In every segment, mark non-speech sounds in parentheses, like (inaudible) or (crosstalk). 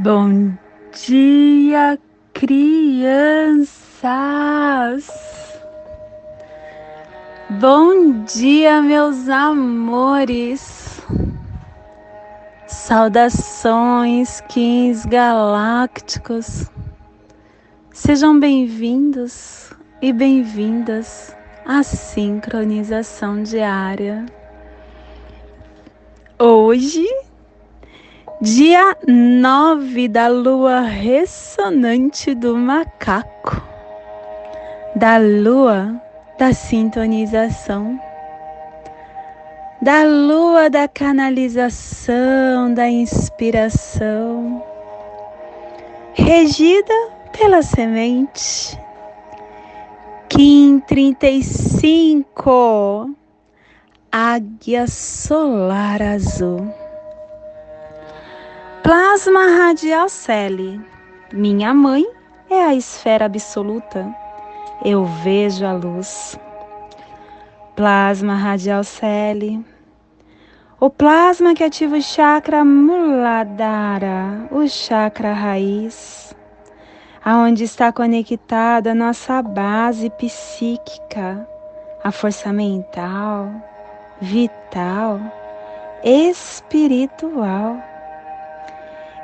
Bom dia, crianças! Bom dia, meus amores! Saudações, Kings Galácticos! Sejam bem-vindos e bem-vindas à sincronização diária. Hoje Dia 9 da lua ressonante do macaco, da lua da sintonização, da lua da canalização, da inspiração, regida pela semente. Kim 35, Águia Solar Azul. Plasma radial Celi. Minha mãe é a esfera absoluta. Eu vejo a luz. Plasma radial Celi. O plasma que ativa o chakra Muladhara, o chakra raiz, aonde está conectada a nossa base psíquica, a força mental, vital, espiritual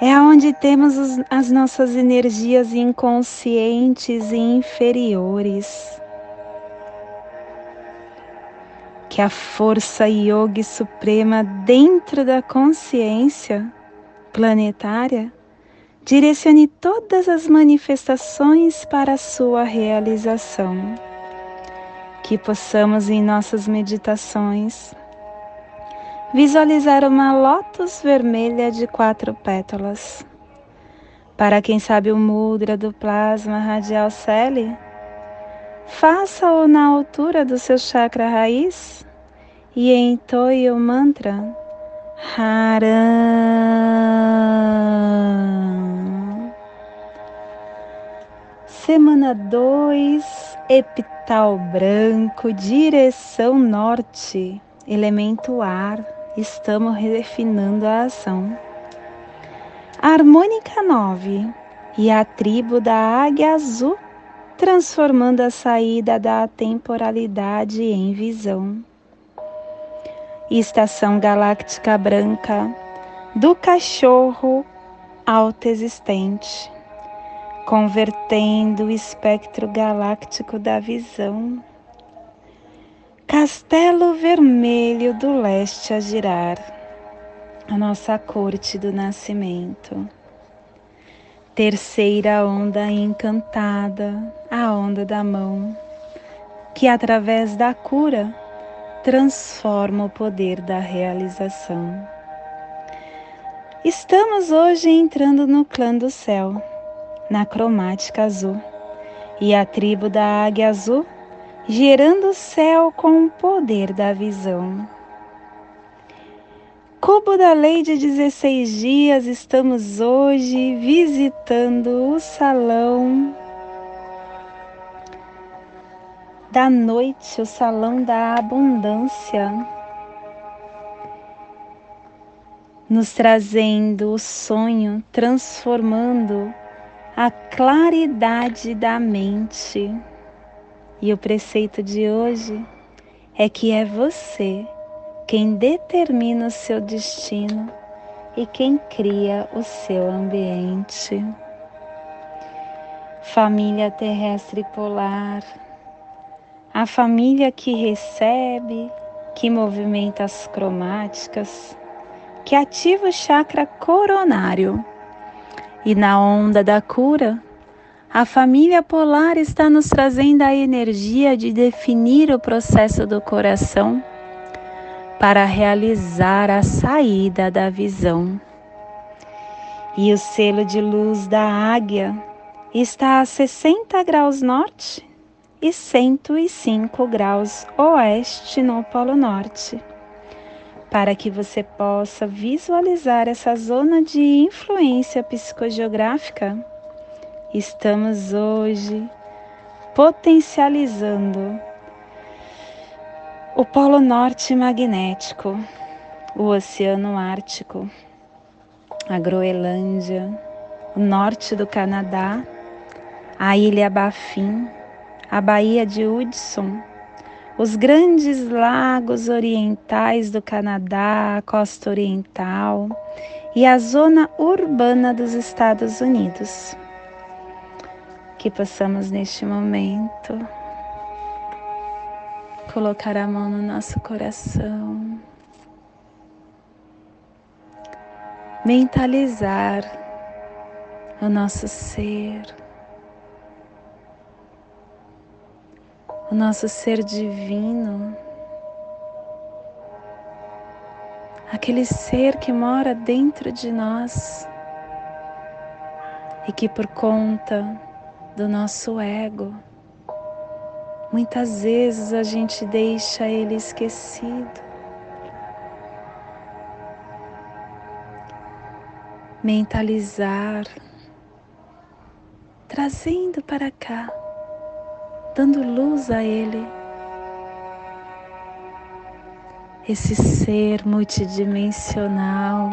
é onde temos as nossas energias inconscientes e inferiores. Que a força yogi suprema dentro da consciência planetária direcione todas as manifestações para a sua realização. Que possamos em nossas meditações visualizar uma lótus vermelha de quatro pétalas. Para quem sabe o mudra do plasma radial Celi, faça-o na altura do seu chakra raiz e entoie o mantra Haram. Semana 2, epital branco, direção norte, elemento ar estamos refinando a ação. harmônica 9 e a tribo da águia azul, transformando a saída da temporalidade em visão. Estação galáctica branca do cachorro autoexistente, convertendo o espectro galáctico da visão Castelo Vermelho do Leste a girar, a nossa corte do nascimento. Terceira onda encantada, a onda da mão, que através da cura transforma o poder da realização. Estamos hoje entrando no clã do céu, na cromática azul, e a tribo da águia azul gerando o céu com o poder da visão. Cubo da Lei de 16 dias, estamos hoje visitando o salão da noite, o salão da abundância, nos trazendo o sonho, transformando a claridade da mente. E o preceito de hoje é que é você quem determina o seu destino e quem cria o seu ambiente. Família terrestre polar, a família que recebe, que movimenta as cromáticas, que ativa o chakra coronário e na onda da cura a família polar está nos trazendo a energia de definir o processo do coração para realizar a saída da visão. E o selo de luz da águia está a 60 graus norte e 105 graus oeste no Polo Norte, para que você possa visualizar essa zona de influência psicogeográfica estamos hoje potencializando o Polo Norte magnético, o Oceano Ártico, a Groenlândia, o norte do Canadá, a ilha Baffin, a Baía de Hudson, os grandes lagos orientais do Canadá, a costa oriental e a zona urbana dos Estados Unidos. Que possamos neste momento. Colocar a mão no nosso coração, mentalizar o nosso ser, o nosso ser divino, aquele ser que mora dentro de nós e que por conta do nosso ego, Muitas vezes a gente deixa ele esquecido. Mentalizar, trazendo para cá, dando luz a ele. Esse ser multidimensional,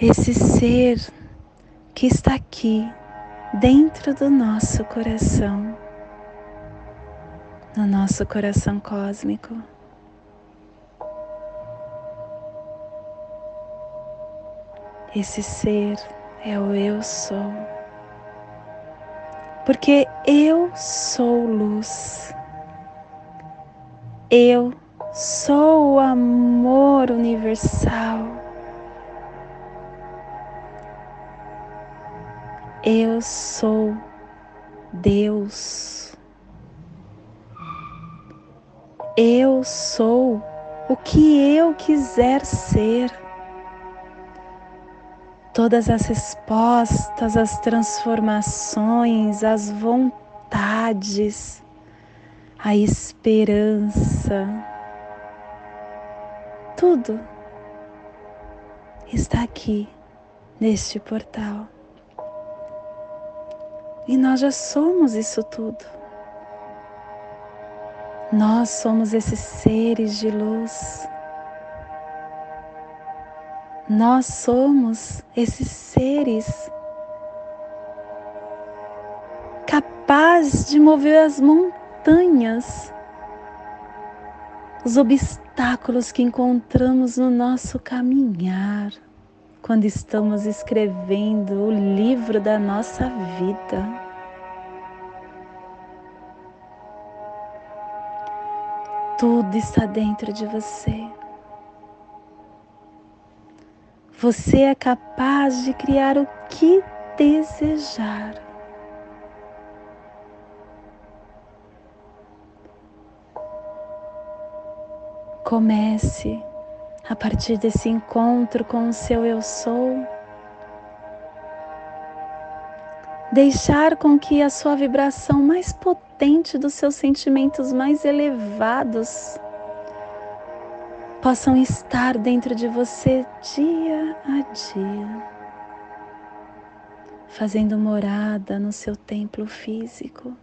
esse ser que está aqui dentro do nosso coração, no nosso coração cósmico. Esse ser é o Eu Sou, porque eu sou luz, eu sou o amor universal. Eu sou Deus. Eu sou o que eu quiser ser. Todas as respostas, as transformações, as vontades, a esperança, tudo está aqui neste portal. E nós já somos isso tudo. Nós somos esses seres de luz. Nós somos esses seres capazes de mover as montanhas, os obstáculos que encontramos no nosso caminhar quando estamos escrevendo o livro da nossa vida. Tudo está dentro de você. Você é capaz de criar o que desejar. Comece a partir desse encontro com o seu eu sou. Deixar com que a sua vibração mais potente dos seus sentimentos mais elevados possam estar dentro de você dia a dia, fazendo morada no seu templo físico.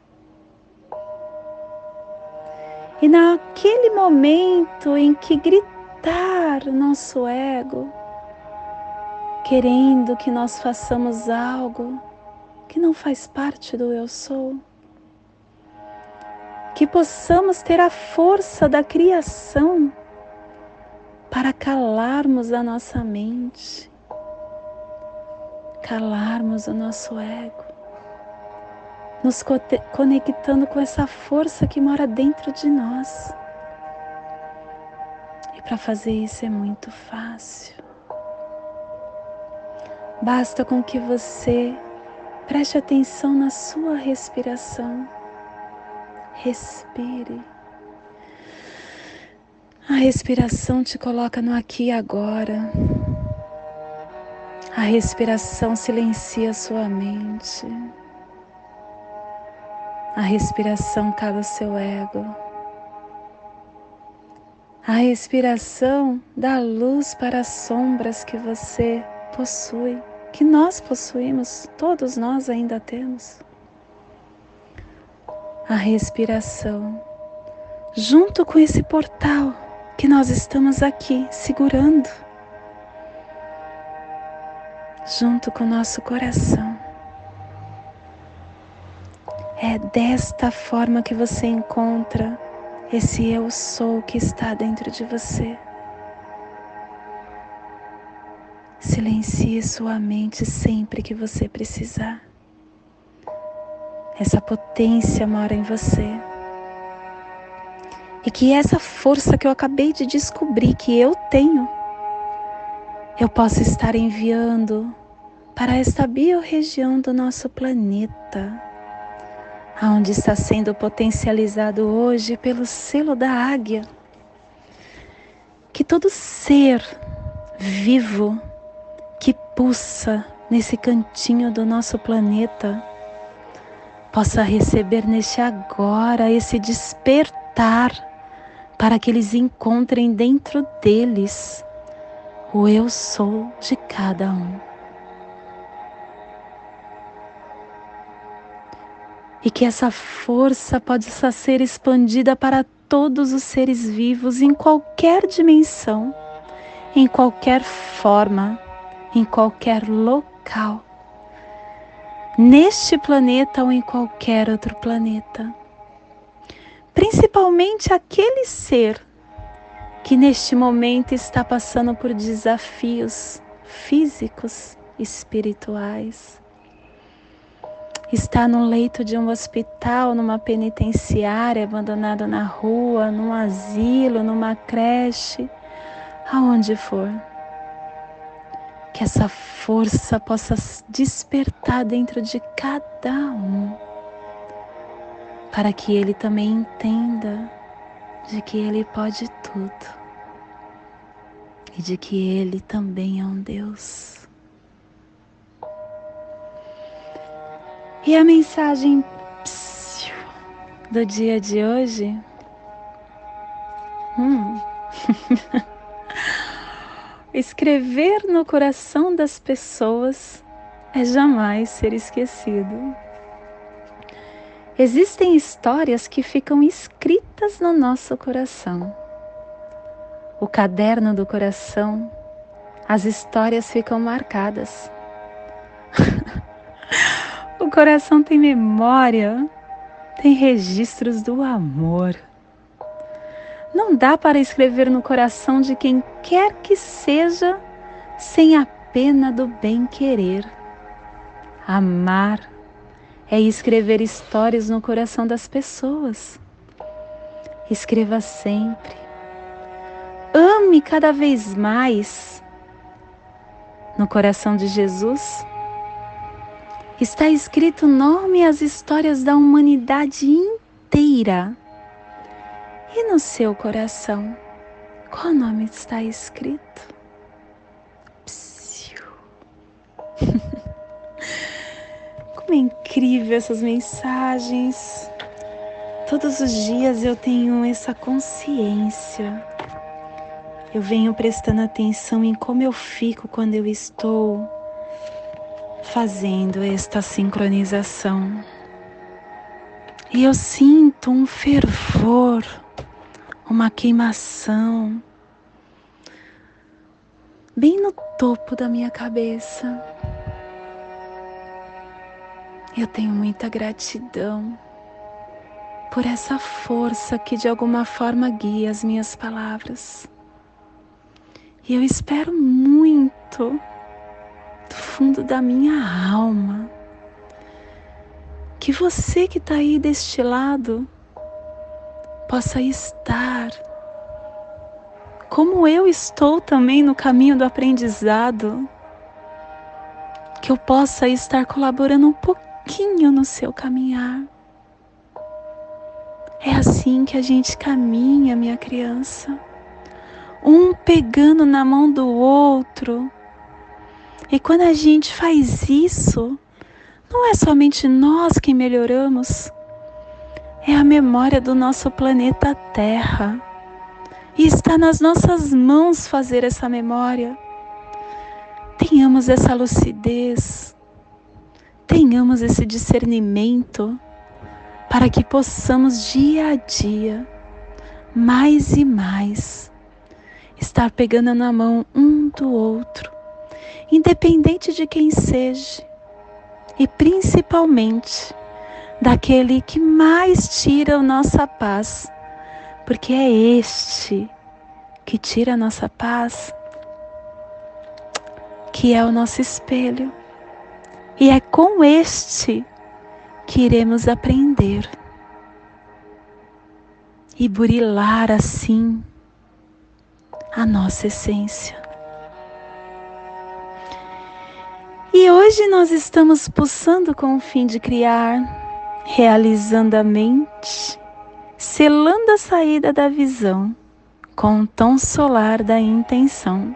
E naquele momento em que gritar, o nosso ego, querendo que nós façamos algo que não faz parte do eu sou. Que possamos ter a força da criação para calarmos a nossa mente, calarmos o nosso ego, nos conectando com essa força que mora dentro de nós para fazer isso é muito fácil. Basta com que você preste atenção na sua respiração. Respire. A respiração te coloca no aqui e agora. A respiração silencia sua mente. A respiração cala seu ego. A respiração dá luz para as sombras que você possui, que nós possuímos, todos nós ainda temos. A respiração, junto com esse portal que nós estamos aqui segurando, junto com o nosso coração. É desta forma que você encontra esse eu sou que está dentro de você. Silencie sua mente sempre que você precisar. Essa potência mora em você. E que essa força que eu acabei de descobrir que eu tenho, eu posso estar enviando para esta biorregião do nosso planeta aonde está sendo potencializado hoje pelo selo da águia. Que todo ser vivo que pulsa nesse cantinho do nosso planeta possa receber neste agora esse despertar para que eles encontrem dentro deles o eu sou de cada um. E que essa força possa ser expandida para todos os seres vivos em qualquer dimensão, em qualquer forma, em qualquer local, neste planeta ou em qualquer outro planeta. Principalmente aquele ser que neste momento está passando por desafios físicos, espirituais está no leito de um hospital, numa penitenciária, abandonado na rua, num asilo, numa creche, aonde for. Que essa força possa despertar dentro de cada um, para que ele também entenda de que ele pode tudo e de que ele também é um Deus. E a mensagem do dia de hoje? Hum. (laughs) Escrever no coração das pessoas é jamais ser esquecido. Existem histórias que ficam escritas no nosso coração. O caderno do coração, as histórias ficam marcadas. (laughs) O coração tem memória, tem registros do amor. Não dá para escrever no coração de quem quer que seja sem a pena do bem-querer. Amar é escrever histórias no coração das pessoas. Escreva sempre. Ame cada vez mais. No coração de Jesus, está escrito o nome e as histórias da humanidade inteira. E no seu coração, qual nome está escrito? Psiu. (laughs) Como é incrível essas mensagens. Todos os dias eu tenho essa consciência. Eu venho prestando atenção em como eu fico quando eu estou fazendo esta sincronização. E eu sinto um fervor, uma queimação, bem no topo da minha cabeça. Eu tenho muita gratidão por essa força que de alguma forma guia as minhas palavras. E eu espero muito fundo da minha alma, que você que está aí deste lado possa estar como eu estou também no caminho do aprendizado, que eu possa estar colaborando um pouquinho no seu caminhar. É assim que a gente caminha, minha criança. Um pegando na mão do outro, e quando a gente faz isso, não é somente nós que melhoramos, é a memória do nosso planeta Terra. E está nas nossas mãos fazer essa memória. Tenhamos essa lucidez, tenhamos esse discernimento, para que possamos dia a dia, mais e mais, estar pegando na mão um do outro independente de quem seja, e principalmente daquele que mais tira a nossa paz, porque é este que tira a nossa paz, que é o nosso espelho, e é com este que iremos aprender e burilar assim a nossa essência. E hoje nós estamos pulsando com o fim de criar, realizando a mente, selando a saída da visão com o tom solar da intenção,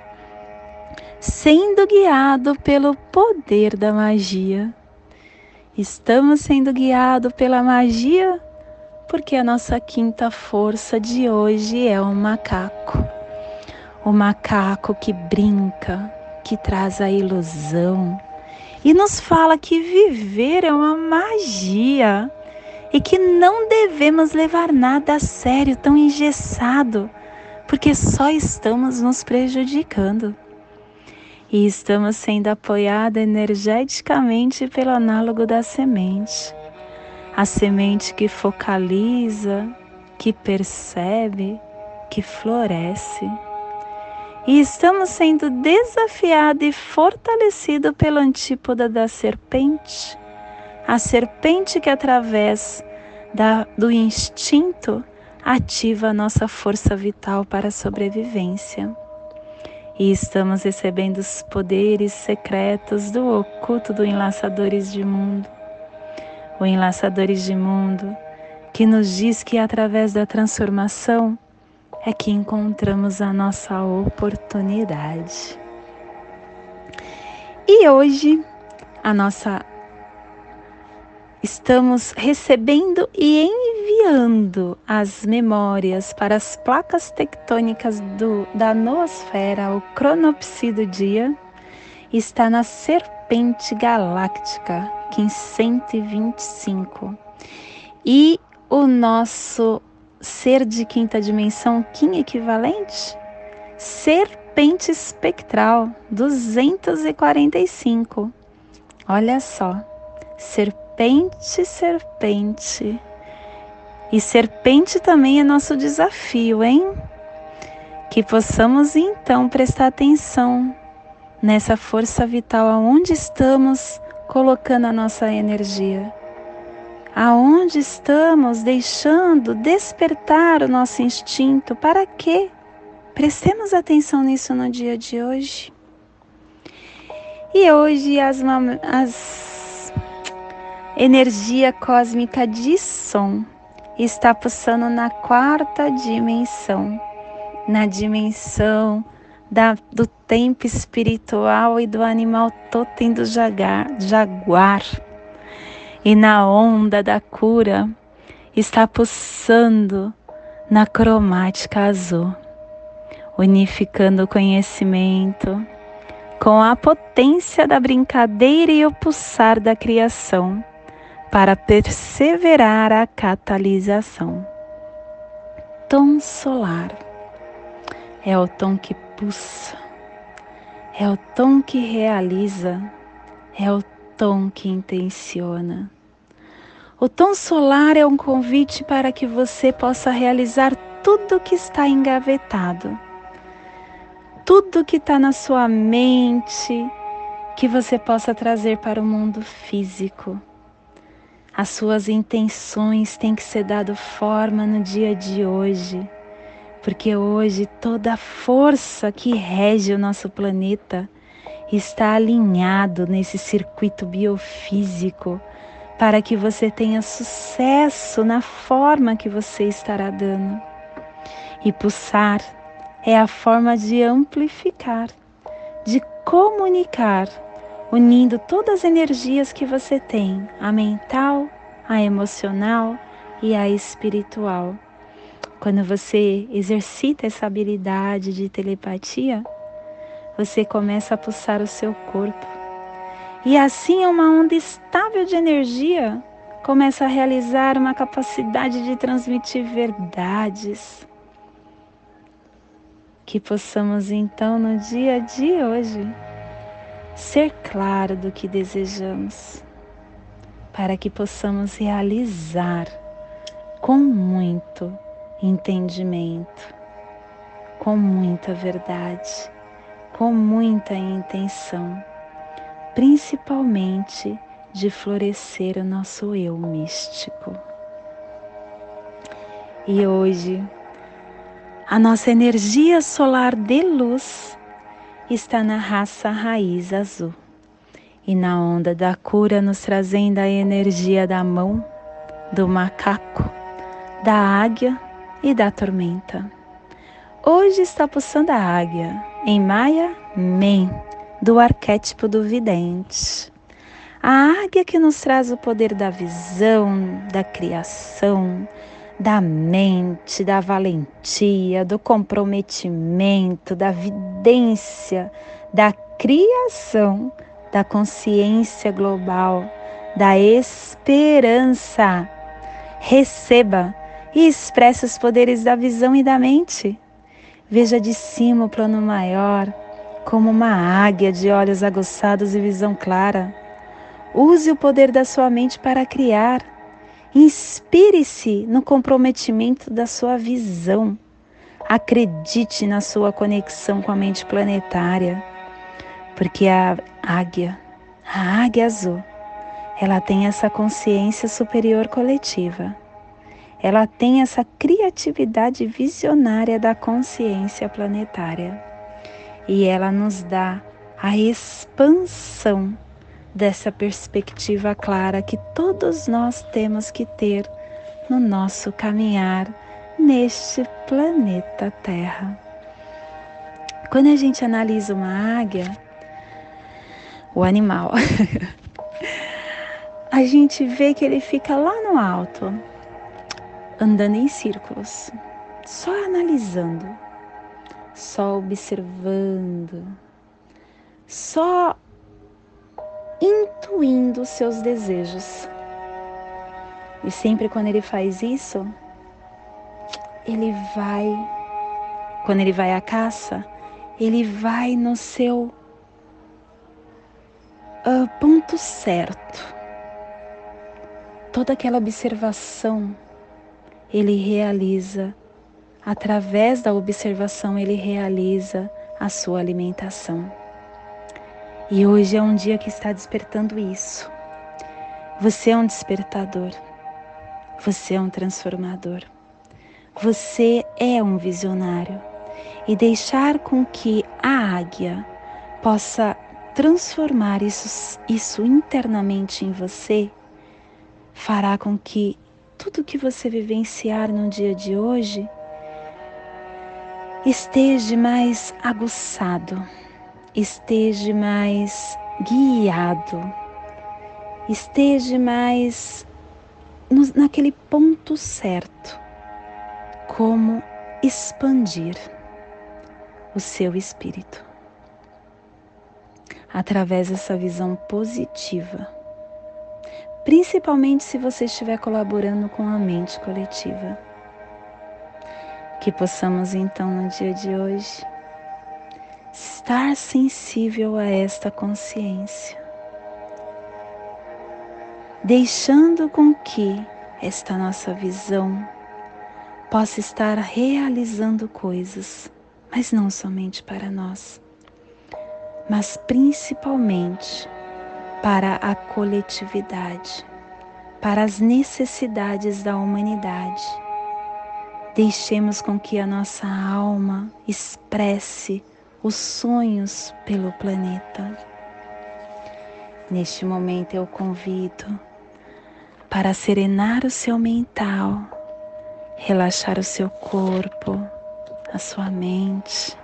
sendo guiado pelo poder da magia. Estamos sendo guiados pela magia porque a nossa quinta força de hoje é o macaco. O macaco que brinca, que traz a ilusão, e nos fala que viver é uma magia e que não devemos levar nada a sério tão engessado, porque só estamos nos prejudicando. E estamos sendo apoiados energeticamente pelo análogo da semente. A semente que focaliza, que percebe, que floresce e estamos sendo desafiados e fortalecidos pela antípoda da serpente, a serpente que através da, do instinto ativa a nossa força vital para a sobrevivência. E estamos recebendo os poderes secretos do oculto do Enlaçadores de Mundo. O Enlaçadores de Mundo que nos diz que através da transformação é que encontramos a nossa oportunidade. E hoje a nossa estamos recebendo e enviando as memórias para as placas tectônicas do, da noosfera, o cronopsi do dia, está na serpente galáctica, que em 125. E o nosso ser de quinta dimensão, Kim equivalente? Serpente espectral 245. Olha só, serpente, serpente. E serpente também é nosso desafio, hein? Que possamos então prestar atenção nessa força vital aonde estamos colocando a nossa energia aonde estamos deixando despertar o nosso instinto, para quê? Prestemos atenção nisso no dia de hoje. E hoje as, as energia cósmica de som está pulsando na quarta dimensão, na dimensão da, do tempo espiritual e do animal totem do jaguar, jaguar e na onda da cura está pulsando na cromática azul, unificando o conhecimento com a potência da brincadeira e o pulsar da criação para perseverar a catalisação. Tom solar é o tom que pulsa, é o tom que realiza, é o tom que intenciona. O tom solar é um convite para que você possa realizar tudo que está engavetado, tudo que está na sua mente, que você possa trazer para o mundo físico. As suas intenções têm que ser dado forma no dia de hoje, porque hoje toda a força que rege o nosso planeta está alinhado nesse circuito biofísico para que você tenha sucesso na forma que você estará dando. E pulsar é a forma de amplificar, de comunicar, unindo todas as energias que você tem, a mental, a emocional e a espiritual. Quando você exercita essa habilidade de telepatia, você começa a pulsar o seu corpo. E assim uma onda estável de energia começa a realizar uma capacidade de transmitir verdades. Que possamos então no dia de hoje ser claro do que desejamos, para que possamos realizar com muito entendimento, com muita verdade, com muita intenção, principalmente de florescer o nosso eu místico. E hoje, a nossa energia solar de luz está na raça raiz azul e na onda da cura nos trazendo a energia da mão, do macaco, da águia e da tormenta. Hoje está pulsando a águia em Maia Men, do arquétipo do vidente. A águia que nos traz o poder da visão, da criação, da mente, da valentia, do comprometimento, da vidência, da criação, da consciência global, da esperança. Receba e expresse os poderes da visão e da mente. Veja de cima o plano maior, como uma águia de olhos aguçados e visão clara. Use o poder da sua mente para criar Inspire-se no comprometimento da sua visão. Acredite na sua conexão com a mente planetária, porque a águia, a águia azul, ela tem essa consciência superior coletiva. Ela tem essa criatividade visionária da consciência planetária. E ela nos dá a expansão dessa perspectiva clara que todos nós temos que ter no nosso caminhar neste planeta Terra. Quando a gente analisa uma águia, o animal, (laughs) a gente vê que ele fica lá no alto, andando em círculos, só analisando, só observando, só intuindo seus desejos. E sempre quando ele faz isso, ele vai, quando ele vai à caça, ele vai no seu uh, ponto certo. Toda aquela observação ele realiza, através da observação, ele realiza a sua alimentação. E hoje é um dia que está despertando isso. Você é um despertador. Você é um transformador. Você é um visionário. E deixar com que a águia possa transformar isso, isso internamente em você fará com que tudo que você vivenciar no dia de hoje esteja mais aguçado esteja mais guiado, esteja mais no, naquele ponto certo, como expandir o seu espírito. Através dessa visão positiva, principalmente se você estiver colaborando com a mente coletiva. Que possamos então no dia de hoje estar sensível a esta consciência, deixando com que esta nossa visão possa estar realizando coisas, mas não somente para nós, mas principalmente para a coletividade, para as necessidades da humanidade. Deixemos com que a nossa alma expresse os sonhos pelo planeta. Neste momento eu convido para serenar o seu mental, relaxar o seu corpo, a sua mente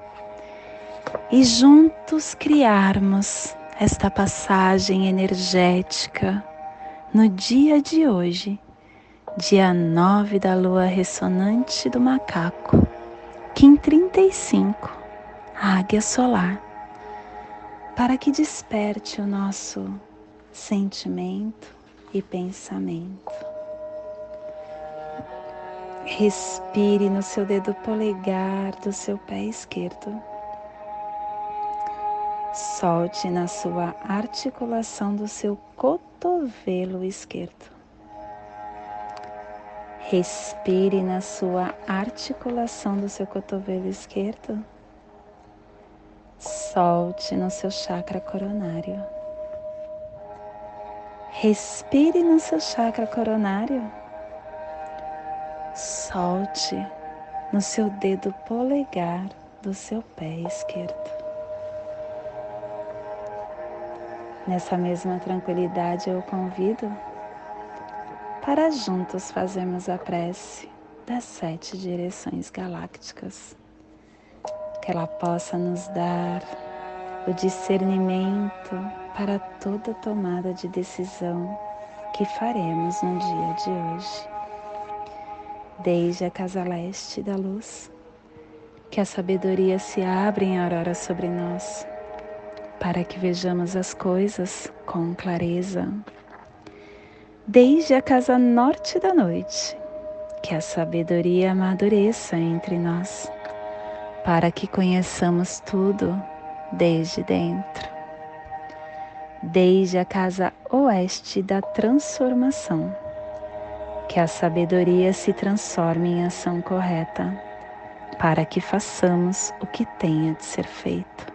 e juntos criarmos esta passagem energética no dia de hoje, dia 9 da lua ressonante do macaco, Kim 35 águia solar, para que desperte o nosso sentimento e pensamento. Respire no seu dedo polegar do seu pé esquerdo. Solte na sua articulação do seu cotovelo esquerdo. Respire na sua articulação do seu cotovelo esquerdo. Solte no seu chakra coronário. Respire no seu chakra coronário. Solte no seu dedo polegar do seu pé esquerdo. Nessa mesma tranquilidade eu convido para juntos fazermos a prece das sete direções galácticas, que ela possa nos dar o discernimento para toda tomada de decisão que faremos no dia de hoje. Desde a casa leste da luz, que a sabedoria se abra em aurora sobre nós para que vejamos as coisas com clareza. Desde a casa norte da noite, que a sabedoria amadureça entre nós, para que conheçamos tudo desde dentro. Desde a casa oeste da transformação, que a sabedoria se transforme em ação correta, para que façamos o que tenha de ser feito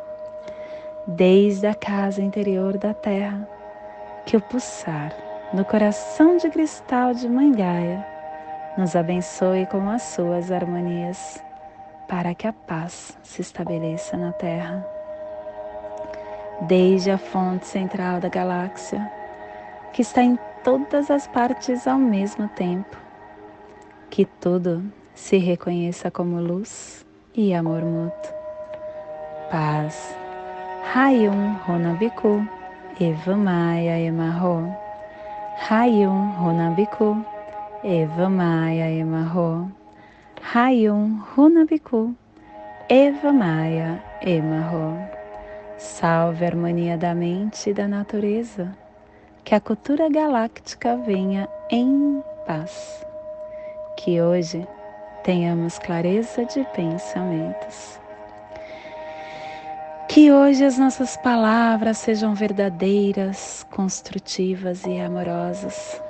desde a casa interior da terra, que o pulsar no coração de cristal de Mãe Gaia nos abençoe com as suas harmonias, para que a paz se estabeleça na terra. Desde a fonte central da galáxia, que está em todas as partes ao mesmo tempo, que tudo se reconheça como luz e amor mútuo. Paz Hayum Honabiku Eva Maia Emarro. Hayum Honabiku Eva Maia Emarro. Hayum Hunabiku Eva Maia Emarro. Salve a harmonia da mente e da natureza, que a cultura galáctica venha em paz. Que hoje tenhamos clareza de pensamentos que hoje as nossas palavras sejam verdadeiras, construtivas e amorosas.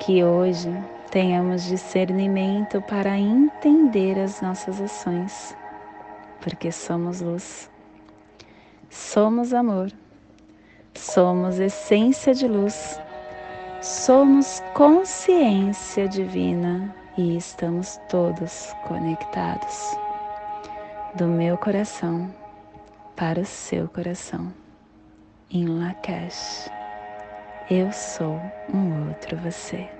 Que hoje tenhamos discernimento para entender as nossas ações, porque somos luz, somos amor, somos essência de luz, somos consciência divina e estamos todos conectados do meu coração para o seu coração. Em Lakesh, eu sou um outro você.